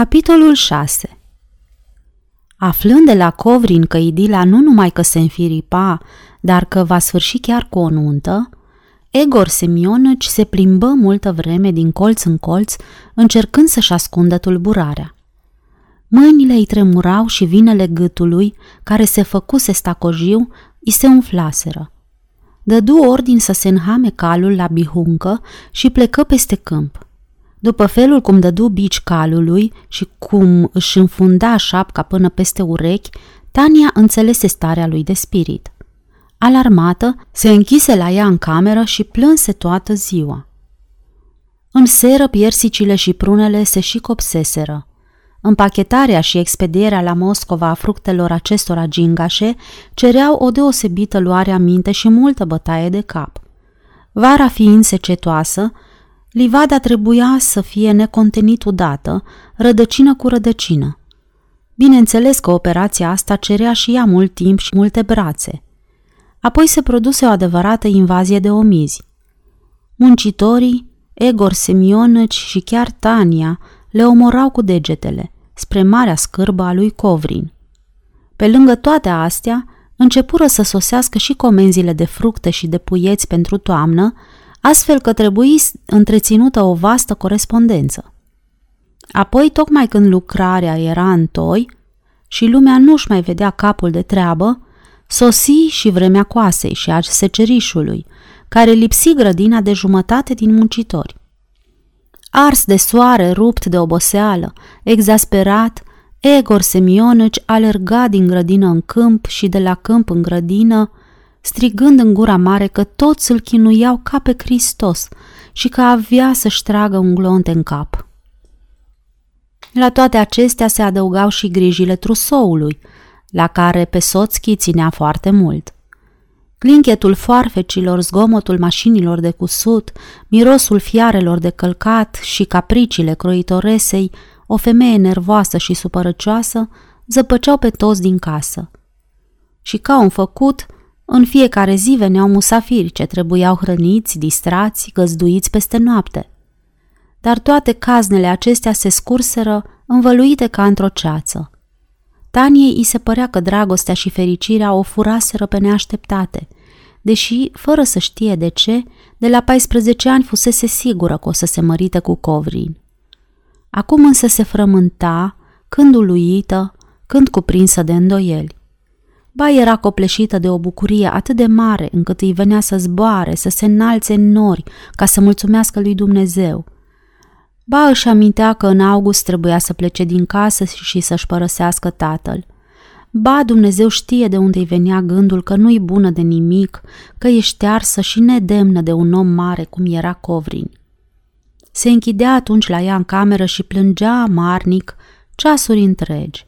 Capitolul 6 Aflând de la Covrin că Idila nu numai că se înfiripa, dar că va sfârși chiar cu o nuntă, Egor Semionăci se plimbă multă vreme din colț în colț, încercând să-și ascundă tulburarea. Mâinile îi tremurau și vinele gâtului, care se făcuse stacojiu, îi se umflaseră. Dădu ordin să se înhame calul la bihuncă și plecă peste câmp – după felul cum dădu bici calului și cum își înfunda șapca până peste urechi, Tania înțelese starea lui de spirit. Alarmată, se închise la ea în cameră și plânse toată ziua. În seră, piersicile și prunele se și copseseră. Împachetarea și expedierea la Moscova a fructelor acestora gingașe cereau o deosebită luare minte și multă bătaie de cap. Vara fiind secetoasă, Livada trebuia să fie necontenit udată, rădăcină cu rădăcină. Bineînțeles că operația asta cerea și ea mult timp și multe brațe. Apoi se produse o adevărată invazie de omizi. Muncitorii, Egor Semionăci și chiar Tania le omorau cu degetele, spre marea scârbă a lui Covrin. Pe lângă toate astea, începură să sosească și comenzile de fructe și de puieți pentru toamnă, astfel că trebuie întreținută o vastă corespondență. Apoi, tocmai când lucrarea era în toi și lumea nu-și mai vedea capul de treabă, sosi și vremea coasei și a secerișului, care lipsi grădina de jumătate din muncitori. Ars de soare, rupt de oboseală, exasperat, Egor Semionăci alerga din grădină în câmp și de la câmp în grădină, strigând în gura mare că toți îl chinuiau ca pe Hristos și că avea să-și tragă un glonte în cap. La toate acestea se adăugau și grijile trusoului, la care pe soțchi ținea foarte mult. Clinchetul foarfecilor, zgomotul mașinilor de cusut, mirosul fiarelor de călcat și capriciile croitoresei, o femeie nervoasă și supărăcioasă, zăpăceau pe toți din casă. Și ca un făcut, în fiecare zi veneau musafiri ce trebuiau hrăniți, distrați, găzduiți peste noapte. Dar toate caznele acestea se scurseră învăluite ca într-o ceață. Taniei îi se părea că dragostea și fericirea o furaseră pe neașteptate, deși, fără să știe de ce, de la 14 ani fusese sigură că o să se mărite cu Covrin. Acum însă se frământa, când uluită, când cuprinsă de îndoieli. Ba era copleșită de o bucurie atât de mare încât îi venea să zboare, să se înalțe în nori ca să mulțumească lui Dumnezeu. Ba își amintea că în august trebuia să plece din casă și să-și părăsească tatăl. Ba Dumnezeu știe de unde îi venea gândul că nu-i bună de nimic, că ești arsă și nedemnă de un om mare cum era Covrin. Se închidea atunci la ea în cameră și plângea amarnic ceasuri întregi.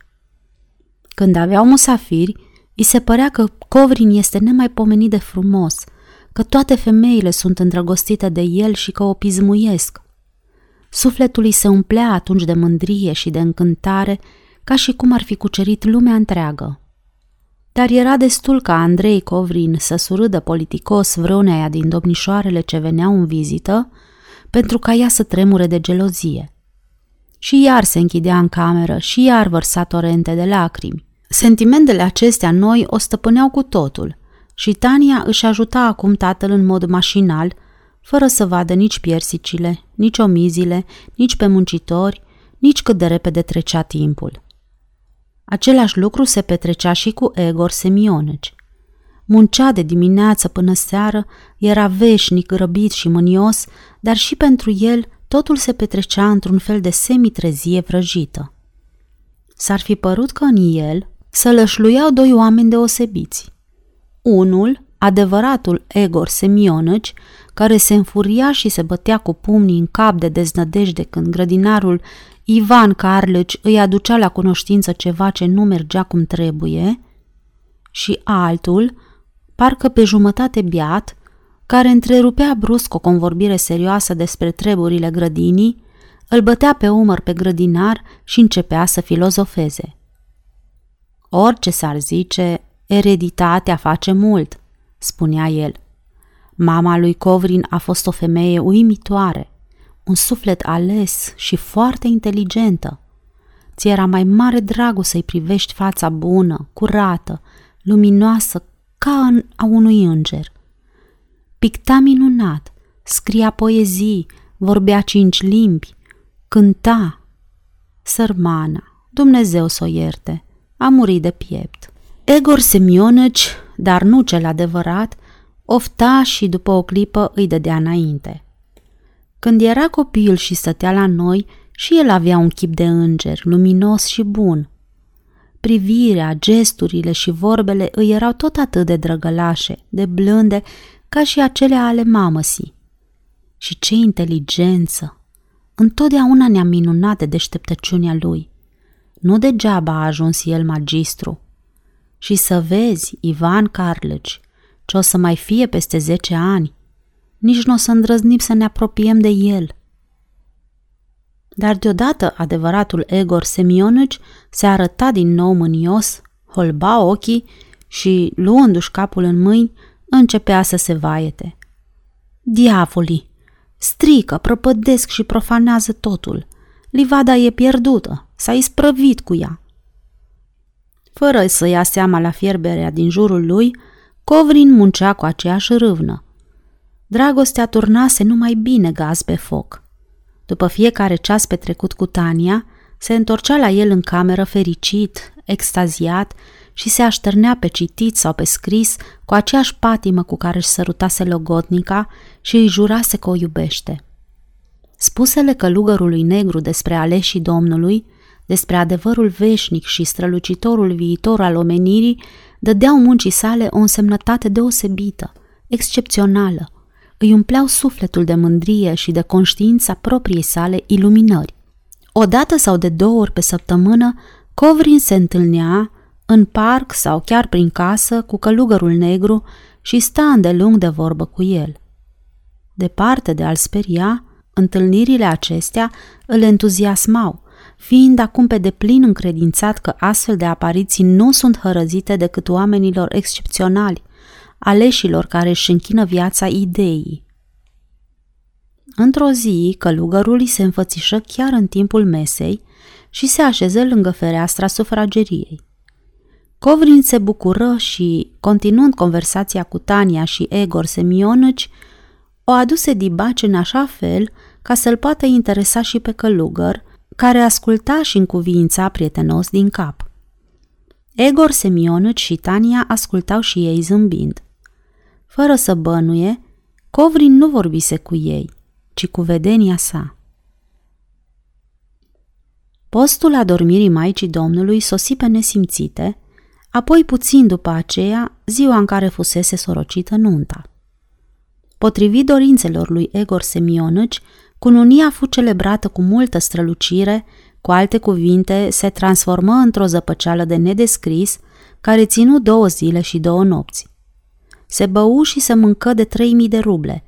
Când aveau musafiri, îi se părea că Covrin este nemaipomenit de frumos, că toate femeile sunt îndrăgostite de el și că o pismuiesc. Sufletul îi se umplea atunci de mândrie și de încântare, ca și cum ar fi cucerit lumea întreagă. Dar era destul ca Andrei Covrin să surâdă politicos vreuneia din domnișoarele ce veneau în vizită, pentru ca ea să tremure de gelozie. Și iar se închidea în cameră și iar vărsa torente de lacrimi. Sentimentele acestea noi o stăpâneau cu totul și Tania își ajuta acum tatăl în mod mașinal, fără să vadă nici piersicile, nici omizile, nici pe muncitori, nici cât de repede trecea timpul. Același lucru se petrecea și cu Egor Semioneci. Muncea de dimineață până seară, era veșnic, răbit și mânios, dar și pentru el totul se petrecea într-un fel de semitrezie vrăjită. S-ar fi părut că în el, să lășluiau doi oameni deosebiți. Unul, adevăratul Egor Semionăci, care se înfuria și se bătea cu pumnii în cap de deznădejde când grădinarul Ivan Carlăci îi aducea la cunoștință ceva ce nu mergea cum trebuie, și altul, parcă pe jumătate biat, care întrerupea brusc o convorbire serioasă despre treburile grădinii, îl bătea pe umăr pe grădinar și începea să filozofeze. Orice s-ar zice, ereditatea face mult, spunea el. Mama lui Covrin a fost o femeie uimitoare, un suflet ales și foarte inteligentă. ți era mai mare dragul să-i privești fața bună, curată, luminoasă, ca în a unui înger. Picta minunat, scria poezii, vorbea cinci limbi, cânta. Sărmana, Dumnezeu să o ierte, a murit de piept. Egor Semionăci, dar nu cel adevărat, ofta și după o clipă îi dădea înainte. Când era copil și stătea la noi, și el avea un chip de înger, luminos și bun. Privirea, gesturile și vorbele îi erau tot atât de drăgălașe, de blânde, ca și acele ale mamăsii. Și ce inteligență! Întotdeauna ne-am minunat de deșteptăciunea lui. Nu degeaba a ajuns el magistru. Și să vezi, Ivan Carlăci, ce o să mai fie peste zece ani. Nici nu o să îndrăznim să ne apropiem de el. Dar deodată adevăratul Egor Semionici se arăta din nou mânios, holba ochii și, luându-și capul în mâini, începea să se vaiete. Diavolii! Strică, prăpădesc și profanează totul. Livada e pierdută, s-a isprăvit cu ea. Fără să ia seama la fierberea din jurul lui, Covrin muncea cu aceeași râvnă. Dragostea turnase numai bine gaz pe foc. După fiecare ceas petrecut cu Tania, se întorcea la el în cameră fericit, extaziat și se așternea pe citit sau pe scris cu aceeași patimă cu care își sărutase logotnica și îi jurase că o iubește. Spusele călugărului negru despre aleșii Domnului, despre adevărul veșnic și strălucitorul viitor al omenirii, dădeau muncii sale o însemnătate deosebită, excepțională, îi umpleau sufletul de mândrie și de conștiința propriei sale iluminări. O dată sau de două ori pe săptămână, Covrin se întâlnea în parc sau chiar prin casă cu călugărul negru și sta îndelung de vorbă cu el. Departe de a-l speria, întâlnirile acestea îl entuziasmau, fiind acum pe deplin încredințat că astfel de apariții nu sunt hărăzite decât oamenilor excepționali, aleșilor care își închină viața ideii. Într-o zi, călugărul se înfățișă chiar în timpul mesei și se așeză lângă fereastra sufrageriei. Covrin se bucură și, continuând conversația cu Tania și Egor Semionăci, o aduse dibaci în așa fel ca să-l poată interesa și pe călugăr, care asculta și încuviința prietenos din cap. Egor Semionăci și Tania ascultau și ei zâmbind. Fără să bănuie, Covrin nu vorbise cu ei, ci cu vedenia sa. Postul adormirii Maicii Domnului sosi pe nesimțite, apoi puțin după aceea, ziua în care fusese sorocită nunta. Potrivit dorințelor lui Egor Semionăci, cununia fu celebrată cu multă strălucire, cu alte cuvinte, se transformă într-o zăpăceală de nedescris, care ținu două zile și două nopți. Se bău și se mâncă de 3000 de ruble,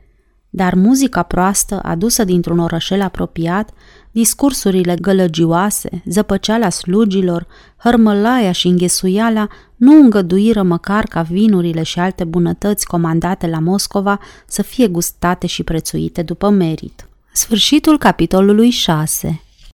dar muzica proastă adusă dintr-un orășel apropiat, discursurile gălăgioase, zăpăceala slugilor, hărmălaia și înghesuiala nu îngăduiră măcar ca vinurile și alte bunătăți comandate la Moscova să fie gustate și prețuite după merit. Sfârșitul capitolului 6